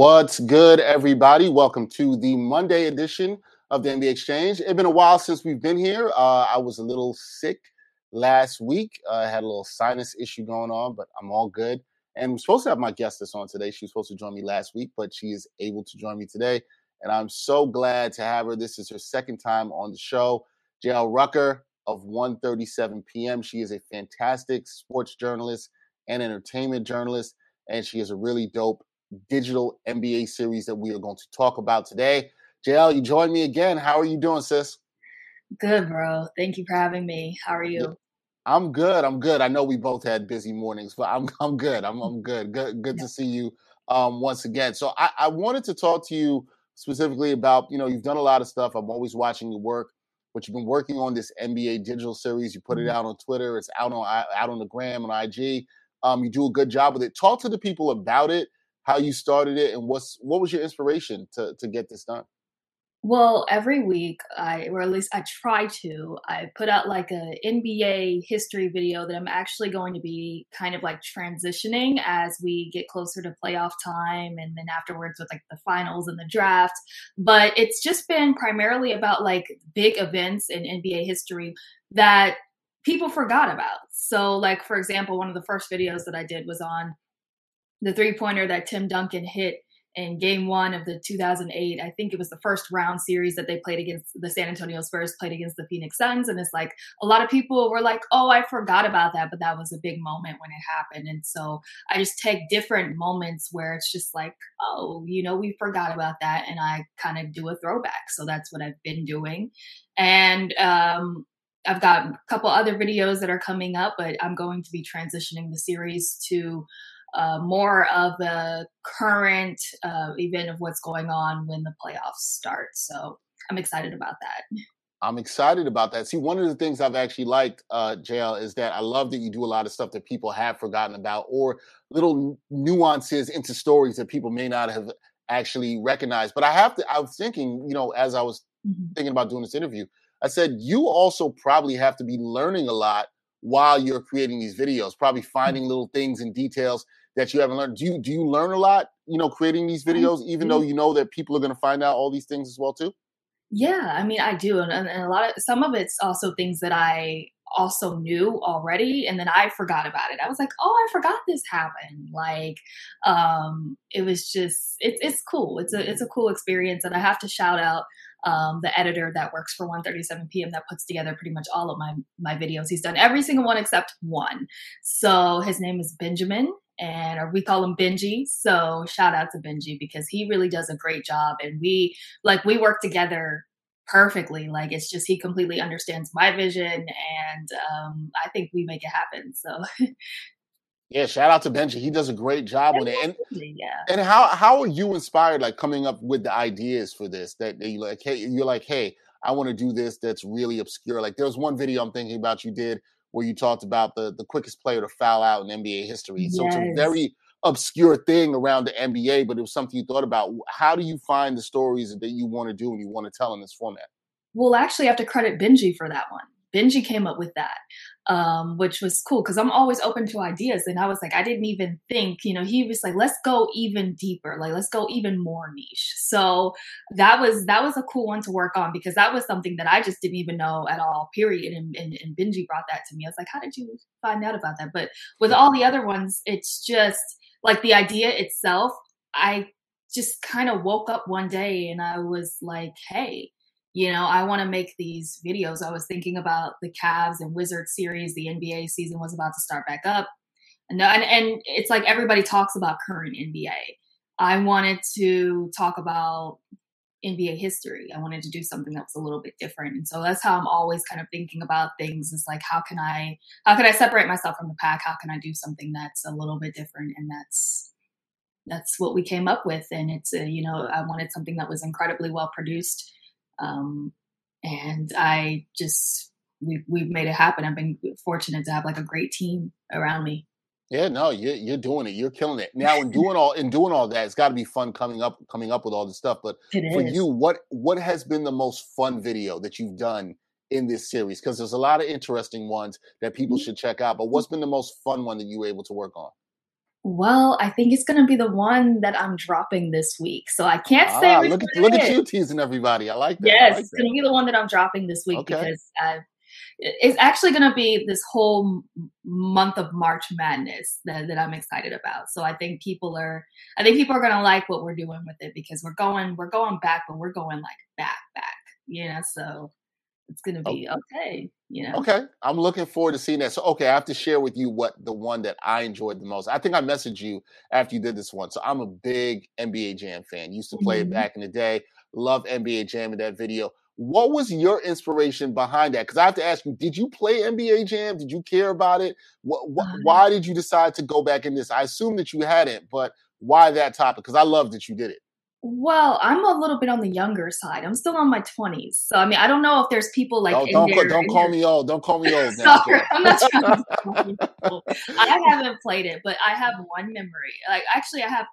What's good, everybody? Welcome to the Monday edition of the NBA Exchange. It's been a while since we've been here. Uh, I was a little sick last week. Uh, I had a little sinus issue going on, but I'm all good. And I'm supposed to have my guest that's on today. She was supposed to join me last week, but she is able to join me today. And I'm so glad to have her. This is her second time on the show. Jael Rucker of One37pm She is a fantastic sports journalist and entertainment journalist, and she is a really dope digital NBA series that we are going to talk about today. Jael, you joined me again. How are you doing, sis? Good, bro. Thank you for having me. How are you? I'm good. I'm good. I know we both had busy mornings, but I'm I'm good. I'm I'm good. Good good to see you um once again. So I, I wanted to talk to you specifically about, you know, you've done a lot of stuff. I'm always watching your work, but you've been working on this NBA digital series. You put it Mhm. out on Twitter, it's out on out on the gram and IG. Um, you do a good job with it. Talk to the people about it, how you started it, and what's what was your inspiration to to get this done? Well, every week I or at least I try to, I put out like a NBA history video that I'm actually going to be kind of like transitioning as we get closer to playoff time and then afterwards with like the finals and the draft. But it's just been primarily about like big events in NBA history that people forgot about. So like for example, one of the first videos that I did was on the three pointer that Tim Duncan hit in game one of the 2008. I think it was the first round series that they played against the San Antonio Spurs, played against the Phoenix Suns. And it's like a lot of people were like, oh, I forgot about that. But that was a big moment when it happened. And so I just take different moments where it's just like, oh, you know, we forgot about that. And I kind of do a throwback. So that's what I've been doing. And, um, I've got a couple other videos that are coming up, but I'm going to be transitioning the series to uh, more of the current uh, event of what's going on when the playoffs start. So I'm excited about that. I'm excited about that. See, one of the things I've actually liked, uh, Jael, is that I love that you do a lot of stuff that people have forgotten about or little nuances into stories that people may not have actually recognized. But I have to, I was thinking, you know, as I was Mhm. thinking about doing this interview, I said, you also probably have to be learning a lot while you're creating these videos, probably finding little things and details that you haven't learned. Do you, do you learn a lot, you know, creating these videos, even though you know that people are going to find out all these things as well, too? Yeah, I mean, I do, and, and and a lot of some of it's also things that I also knew already, and then I forgot about it. I was like, oh, I forgot this happened. Like, um, it was just, it's it's cool. It's a it's a cool experience, and I have to shout out um, the editor that works for One37pm that puts together pretty much all of my my videos. He's done every single one except one. So his name is Benjamin, and or we call him Benji. So shout out to Benji because he really does a great job, and we like we work together perfectly. Like it's just he completely understands my vision, and um, I think we make it happen. So Yeah, shout out to Benji. He does a great job on it. And yeah. and how how are you inspired, like coming up with the ideas for this? That you like, hey, you're like, hey, I want to do this. That's really obscure. Like, there's one video I'm thinking about you did where you talked about the the quickest player to foul out in NBA history. So it's a very obscure thing around the NBA, but it was something you thought about. How do you find the stories that you want to do and you want to tell in this format? Well, actually, I have to credit Benji for that one. Benji came up with that, um, which was cool because I'm always open to ideas. And I was like, I didn't even think, you know, he was like, let's go even deeper, like let's go even more niche. So that was that was a cool one to work on because that was something that I just didn't even know at all. Period. And, and, and Benji brought that to me. I was like, how did you find out about that? But with all the other ones, it's just like the idea itself. I just kind of woke up one day and I was like, hey you know, I want to make these videos. I was thinking about the Cavs and Wizards series. The NBA season was about to start back up. And, and, and it's like everybody talks about current NBA. I wanted to talk about NBA history. I wanted to do something that was a little bit different. And so that's how I'm always kind of thinking about things is like how can I how can I separate myself from the pack? How can I do something that's a little bit different? And that's that's what we came up with. And it's a, you know, I wanted something that was incredibly well produced. Um, and I just we we've made it happen. I've been fortunate to have like a great team around me. Yeah, no, you're you're doing it. You're killing it. Now, in doing all in doing all that, it's got to be fun coming up coming up with all this stuff. But It for is. you, what what has been the most fun video that you've done in this series? Because there's a lot of interesting ones that people Mhm. should check out. But what's been the most fun one that you were able to work on? Well, I think it's gonna be the one that I'm dropping this week. So I can't say Ah, look at look at you teasing everybody. I like that. Yes, like it's gonna be the one that I'm dropping this week Okay. because uh, it's actually gonna be this whole month of March Madness that, that I'm excited about. So I think people are, I think people are gonna like what we're doing with it because we're going, we're going back, but we're going like back, back, you know. So it's gonna Oh. be okay, you know. Okay, I'm looking forward to seeing that. So, okay, I have to share with you what the one that I enjoyed the most. I think I messaged you after you did this one. So, I'm a big NBA Jam fan. Used to play it Mhm. back in the day. Love NBA Jam in that video. What was your inspiration behind that? Because I have to ask you, did you play NBA Jam? Did you care about it? What, what, Uh, why did you decide to go back in this? I assume that you hadn't, but why that topic? Because I love that you did it. Well, I'm a little bit on the younger side. I'm still on my 20s. So I mean, I don't know if there's people like Don't in don't, their don't call me old. Don't call me old now. Sorry, I'm not trying to old. I haven't played it, but I have one memory. Like actually I have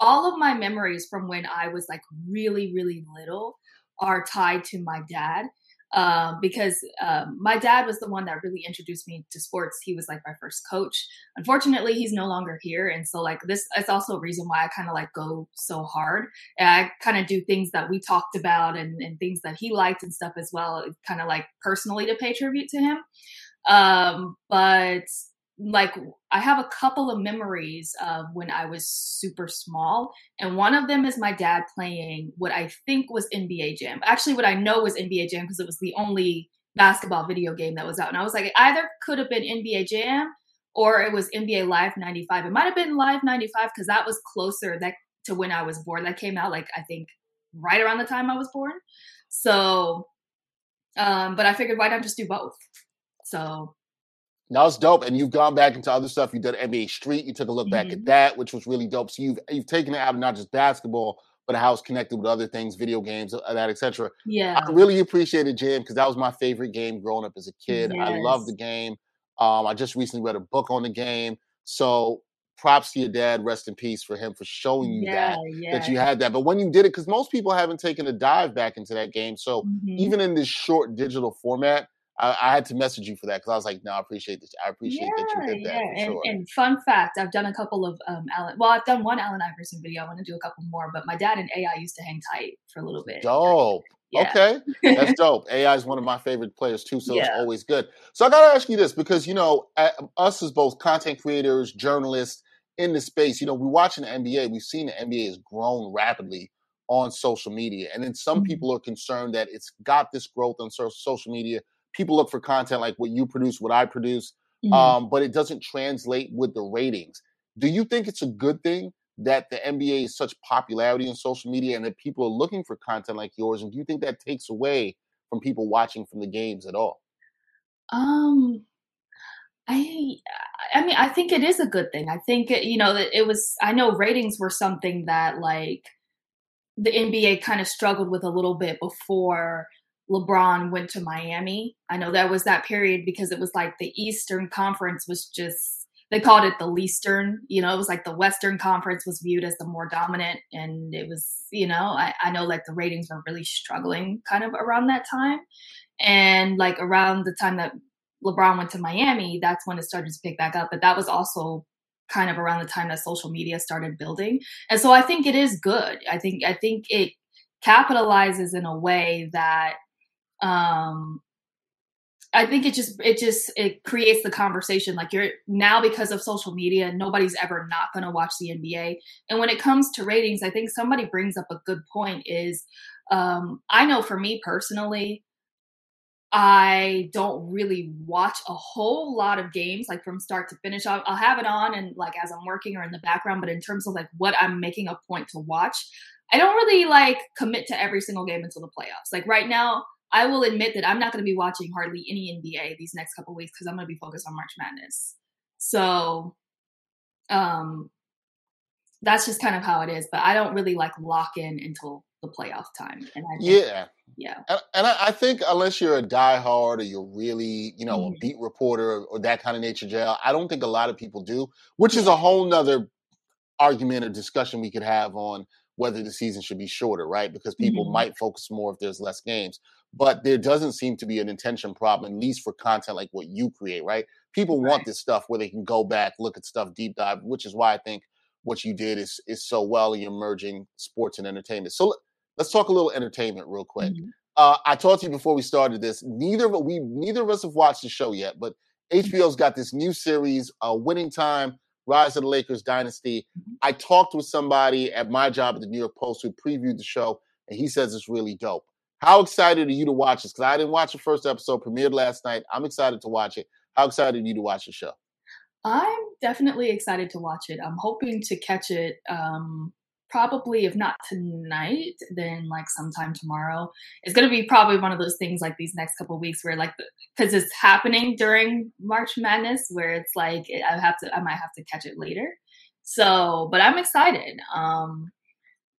all of my memories from when I was like really, really little are tied to my dad. Um, because um, my dad was the one that really introduced me to sports. He was like my first coach. Unfortunately, he's no longer here, and so like this is also a reason why I kind of like go so hard. And I kind of do things that we talked about and, and things that he liked and stuff as well, kind of like personally to pay tribute to him. Um, but like I have a couple of memories of when I was super small, and one of them is my dad playing what I think was NBA Jam. Actually, what I know was NBA Jam because it was the only basketball video game that was out, and I was like, it either could have been NBA Jam or it was NBA Live '95. It might have been Live '95 because that was closer that to when I was born. That came out like I think right around the time I was born. So, um, but I figured why not just do both? So That was dope. And you've gone back into other stuff. You did NBA Street. You took a look back at Mhm. that, which was really dope. So you've you've taken it out of not just basketball, but how it's connected with other things, video games, uh, that etc. yeah, I really appreciated Jam because that was my favorite game growing up as a kid. I love the game. Um, I just recently read a book on the game. So props to your dad. Rest in peace for him for showing you yeah, that yeah. that you had that. But when you did it, because most people haven't taken a dive back into that game. So Mhm. even in this short digital format, I, I had to message you for that because I was like, no, I appreciate this. I appreciate that you yeah, did that yeah. And, sure. and fun fact, I've done a couple of um Allen. Well, I've done one Allen Iverson video. I want to do a couple more, but my dad and AI used to hang tight for a little bit. Dope. Yeah. Okay. That's dope. AI is one of my favorite players too, so it's always good. So I got to ask you this because, you know, a- us as both content creators, journalists in the space, you know, we're watching the NBA. We've seen the NBA has grown rapidly on social media. And then some Mhm. people are concerned that it's got this growth on social media. People look for content like what you produce, what I produce, Mhm. um, but it doesn't translate with the ratings. Do you think it's a good thing that the NBA is such popularity in social media and that people are looking for content like yours? And do you think that takes away from people watching from the games at all? Um, I I mean, I think it is a good thing. I think it, you know that it was. I know ratings were something that like the NBA kind of struggled with a little bit before LeBron went to Miami. I know that was that period because it was like the Eastern Conference was just they called it the Leastern. You know, it was like the Western Conference was viewed as the more dominant, and it was you know I, I know like the ratings were really struggling kind of around that time, and like around the time that LeBron went to Miami, that's when it started to pick back up. But that was also kind of around the time that social media started building. And so I think it is good. I think I think it capitalizes in a way that um I think it just it just it creates the conversation like you're now because of social media nobody's ever not going to watch the NBA and when it comes to ratings I think somebody brings up a good point is um I know for me personally I don't really watch a whole lot of games like from start to finish. I'll, I'll, have it on and like as I'm working or in the background, but in terms of like what I'm making a point to watch, I don't really like commit to every single game until the playoffs. Like right now, I will admit that I'm not going to be watching hardly any NBA these next couple weeks because I'm going to be focused on March Madness. So, um, that's just kind of how it is. But I don't really like lock in until the playoff time. And I think, yeah, yeah. And, and I, I, think unless you're a diehard or you're really, you know, mm-hmm. a beat reporter or, or, that kind of nature, Jael, I don't think a lot of people do. Which is a whole nother argument or discussion we could have on whether the season should be shorter, right? Because people mm-hmm. might focus more if there's less games. But there doesn't seem to be an intention problem, at least for content like what you create, right? People right. want this stuff where they can go back, look at stuff deep dive, which is why I think what you did is is so well in merging sports and entertainment. So let's talk a little entertainment real quick. Mm-hmm. Uh, I talked to you before we started this. Neither of we neither of us have watched the show yet, but HBO's got this new series, uh, Winning Time Rise of the Lakers Dynasty. Mm-hmm. I talked with somebody at my job at the New York Post who previewed the show, and he says it's really dope. How excited are you to watch this? Because I didn't watch the first episode, premiered last night. I'm excited to watch it. How excited are you to watch the show? I'm definitely excited to watch it. I'm hoping to catch it um, probably if not tonight then like sometime tomorrow. It's going to be probably one of those things like these next couple weeks where like because it's happening during march madness where it's like i have to i might have to catch it later. So but i'm excited um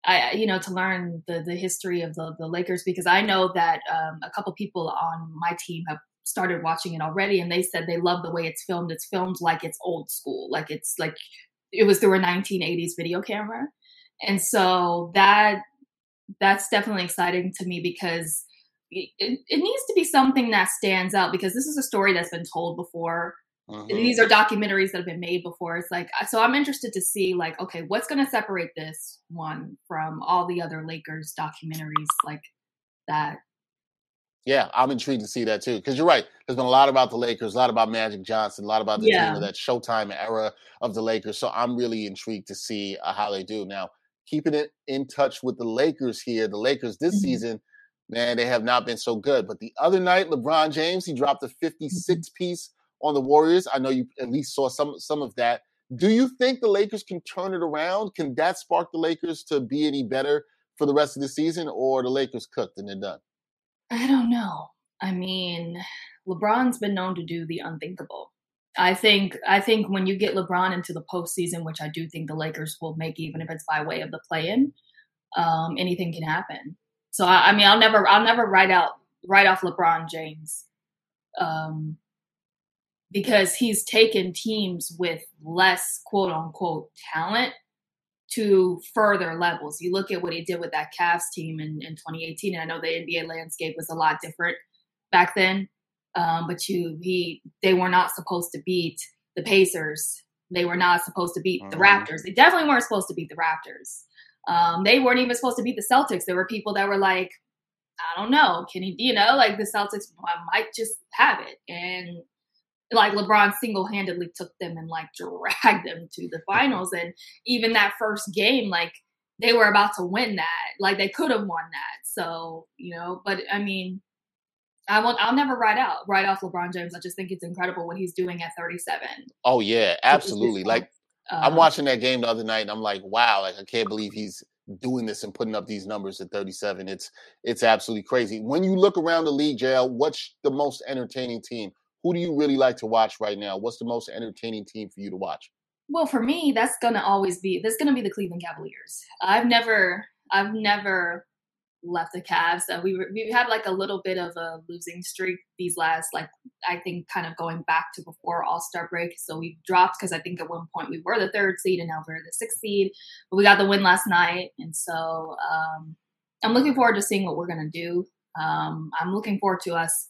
I, you know, to learn the the history of the the Lakers because I know that um, a couple people on my team have started watching it already, and they said they love the way it's filmed. It's filmed like it's old school, like it's like it was through a 1980s video camera, and so that that's definitely exciting to me because it, it needs to be something that stands out because this is a story that's been told before uh-huh. these are documentaries that have been made before it's like so i'm interested to see like okay what's going to separate this one from all the other lakers documentaries like that yeah, I'm intrigued to see that too. Because you're right. There's been a lot about the Lakers, a lot about Magic Johnson, a lot about the yeah. team of that Showtime era of the Lakers. So I'm really intrigued to see uh, how they do. Now, keeping it in touch with the Lakers here. The Lakers this mm-hmm. season, man, they have not been so good. But the other night, LeBron James, he dropped a 56 mm-hmm. piece on the Warriors. I know you at least saw some some of that. Do you think the Lakers can turn it around? Can that spark the Lakers to be any better for the rest of the season, or the Lakers cooked and they're done? I don't know. I mean, LeBron's been known to do the unthinkable. I think I think when you get LeBron into the postseason, which I do think the Lakers will make, even if it's by way of the play-in, um, anything can happen. So I, I, mean, I'll never I'll never write out write off LeBron James, um, because he's taken teams with less quote unquote talent to further levels. You look at what he did with that Cavs team in, in 2018, and I know the NBA landscape was a lot different back then. Um, but you he they were not supposed to beat the Pacers. They were not supposed to beat the mm-hmm. Raptors. They definitely weren't supposed to beat the Raptors. Um, they weren't even supposed to beat the Celtics. There were people that were like, I don't know, can he, you know, like the Celtics might just have it. And like LeBron single handedly took them and like dragged them to the finals. And even that first game, like they were about to win that. Like they could have won that. So, you know, but I mean, I won't. I'll never write out write off LeBron James. I just think it's incredible what he's doing at 37. Oh yeah, absolutely. Like I'm um, watching that game the other night, and I'm like, wow, like I can't believe he's doing this and putting up these numbers at 37. It's it's absolutely crazy. When you look around the league, Jael, what's the most entertaining team? Who do you really like to watch right now? What's the most entertaining team for you to watch? Well, for me, that's gonna always be that's gonna be the Cleveland Cavaliers. I've never I've never left the Cavs. Uh, we we had like a little bit of a losing streak these last like I think kind of going back to before All Star break. So we dropped because I think at one point we were the third seed and now we're the sixth seed. But we got the win last night, and so um, I'm looking forward to seeing what we're gonna do. Um, I'm looking forward to us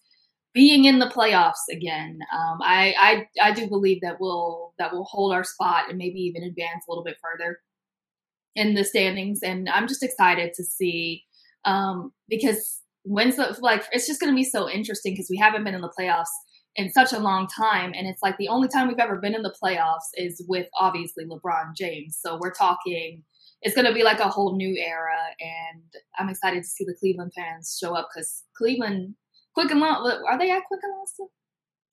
being in the playoffs again. Um, I, I I do believe that we'll that will hold our spot and maybe even advance a little bit further in the standings. And I'm just excited to see um, because when's the like it's just going to be so interesting because we haven't been in the playoffs in such a long time and it's like the only time we've ever been in the playoffs is with obviously LeBron James so we're talking it's going to be like a whole new era and I'm excited to see the Cleveland fans show up cuz Cleveland Quicken Loans. Are they at Quicken Loans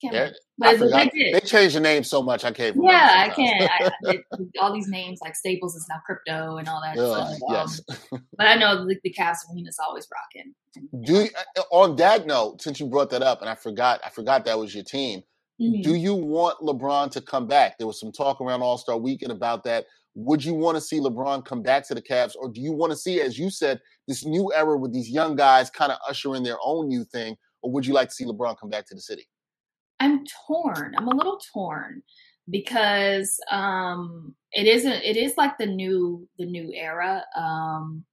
Can't I forgot. They, they, changed the name so much I can't. Yeah, I can't. I, all these names like Staples is now crypto and all that. Uh, yes. Um, but I know the, the Cavs arena's always rocking. Do you, uh, on that note, since you brought that up, and I forgot, I forgot that was your team. Mm-hmm. Do you want LeBron to come back? There was some talk around All Star Weekend about that. Would you want to see LeBron come back to the Cavs, or do you want to see, as you said, this new era with these young guys kind of usher in their own new thing, or would you like to see LeBron come back to the city? I'm torn. I'm a little torn because um, it isn't. It is like the new the new era. Um,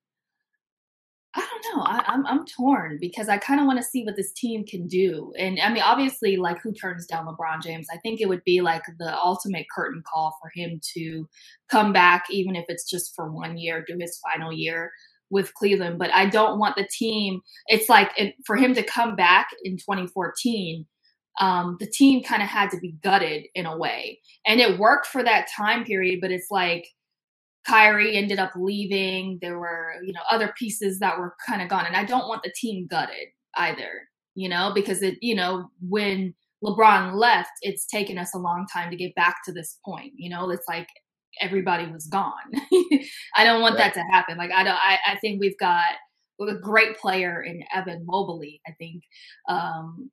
I don't know. I, am I'm, I'm torn because I kind of want to see what this team can do. And I mean, obviously, like who turns down LeBron James? I think it would be like the ultimate curtain call for him to come back, even if it's just for one year, do his final year with Cleveland. But I don't want the team. It's like it, for him to come back in 2014 um, the team kind of had to be gutted in a way. And it worked for that time period, but it's like Kyrie ended up leaving. There were, you know, other pieces that were kind of gone. And I don't want the team gutted either, you know, because it, you know, when LeBron left, it's taken us a long time to get back to this point. You know, it's like everybody was gone. I don't want right. that to happen. Like I don't I, I think we've got a great player in Evan Mobley. I think um,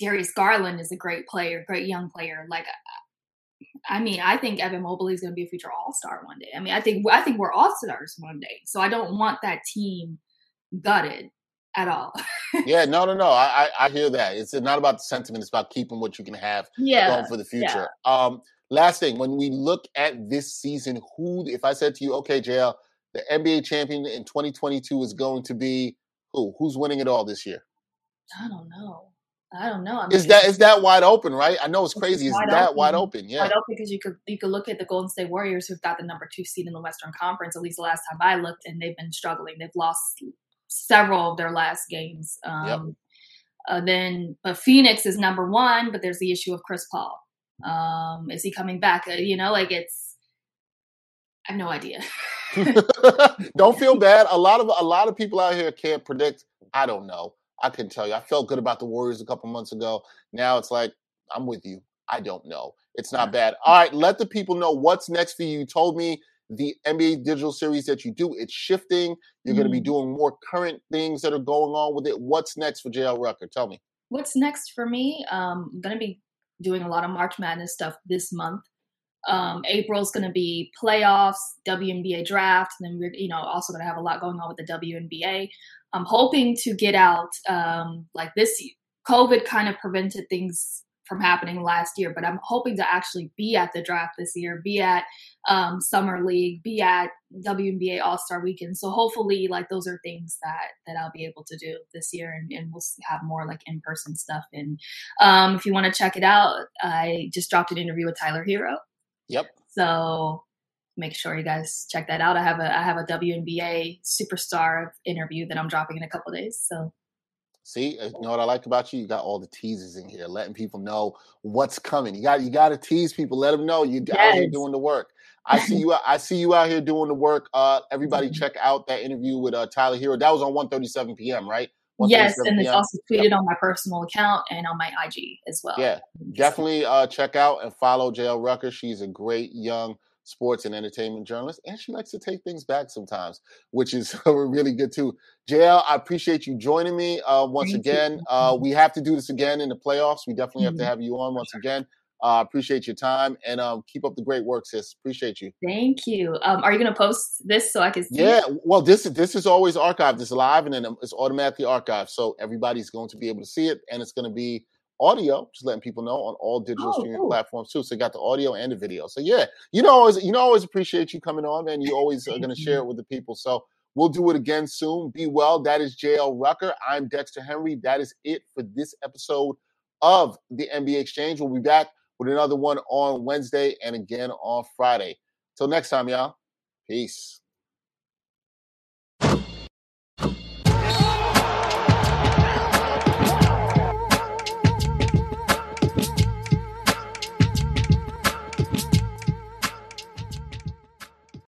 Darius Garland is a great player, great young player. Like, I mean, I think Evan Mobley is going to be a future All Star one day. I mean, I think I think we're All Stars one day. So I don't want that team gutted at all. yeah, no, no, no. I, I hear that. It's not about the sentiment. It's about keeping what you can have yeah, going for the future. Yeah. Um, last thing, when we look at this season, who, if I said to you, okay, Jael, the NBA champion in 2022 is going to be who? Who's winning it all this year? I don't know. I don't know. I mean, is that is that wide open, right? I know it's crazy. Is that open. wide open? Yeah, wide open because you could you could look at the Golden State Warriors who've got the number two seed in the Western Conference. At least the last time I looked, and they've been struggling. They've lost several of their last games. Um, yep. uh, then, but Phoenix is number one, but there's the issue of Chris Paul. Um, is he coming back? Uh, you know, like it's. I have no idea. don't feel bad. A lot of a lot of people out here can't predict. I don't know. I couldn't tell you. I felt good about the Warriors a couple months ago. Now it's like, I'm with you. I don't know. It's not bad. All right, let the people know what's next for you. You told me the NBA digital series that you do, it's shifting. You're mm going to be doing more current things that are going on with it. What's next for Jael Rucker? Tell me. What's next for me? Um, I'm going to be doing a lot of March Madness stuff this month. Um, April's going to be playoffs, WNBA draft, and then we're you know also going to have a lot going on with the WNBA. I'm hoping to get out um, like this. COVID kind of prevented things from happening last year, but I'm hoping to actually be at the draft this year, be at um, summer league, be at WNBA All Star Weekend. So hopefully, like those are things that that I'll be able to do this year, and, and we'll have more like in person stuff. And um, if you want to check it out, I just dropped an interview with Tyler Herro. Yep. So make sure you guys check that out. I have a I have a WNBA superstar interview that I'm dropping in a couple days. So See, uh, you know what I like about you? You got all the teasers in here, letting people know what's coming. You got you got to tease people, let them know you yes. out here doing the work. I see you. I see you out here doing the work. Uh, everybody, mm-hmm. check out that interview with uh, Tyler Herro. That was on One37pm Right? Yes, and it's also tweeted on my personal account and on my IG as well. Yeah, definitely uh, check out and follow Jael Rucker. She's a great young sports and entertainment journalist, and she likes to take things back sometimes, which is really good too. Jael, I appreciate you joining me uh, once Thank again. Uh, we have to do this again in the playoffs. We definitely have to mm-hmm. have you on once again. I uh, appreciate your time and um, keep up the great work, sis. Appreciate you. Thank you. Um, are you going to post this so I can see? Yeah. Well, this this is always archived. It's live and then it's automatically archived, so everybody's going to be able to see it, and it's going to be audio, just letting people know on all digital oh, streaming cool. platforms too. So you got the audio and the video. So yeah, you know, always you know, always appreciate you coming on, man. You always are going to share it with the people. So we'll do it again soon. Be well. That is Jael Rucker. I'm Dexter Henry. That is it for this episode of the NBA Exchange. We'll be back with another one on Wednesday and again on Friday. Till next time, y'all. Peace.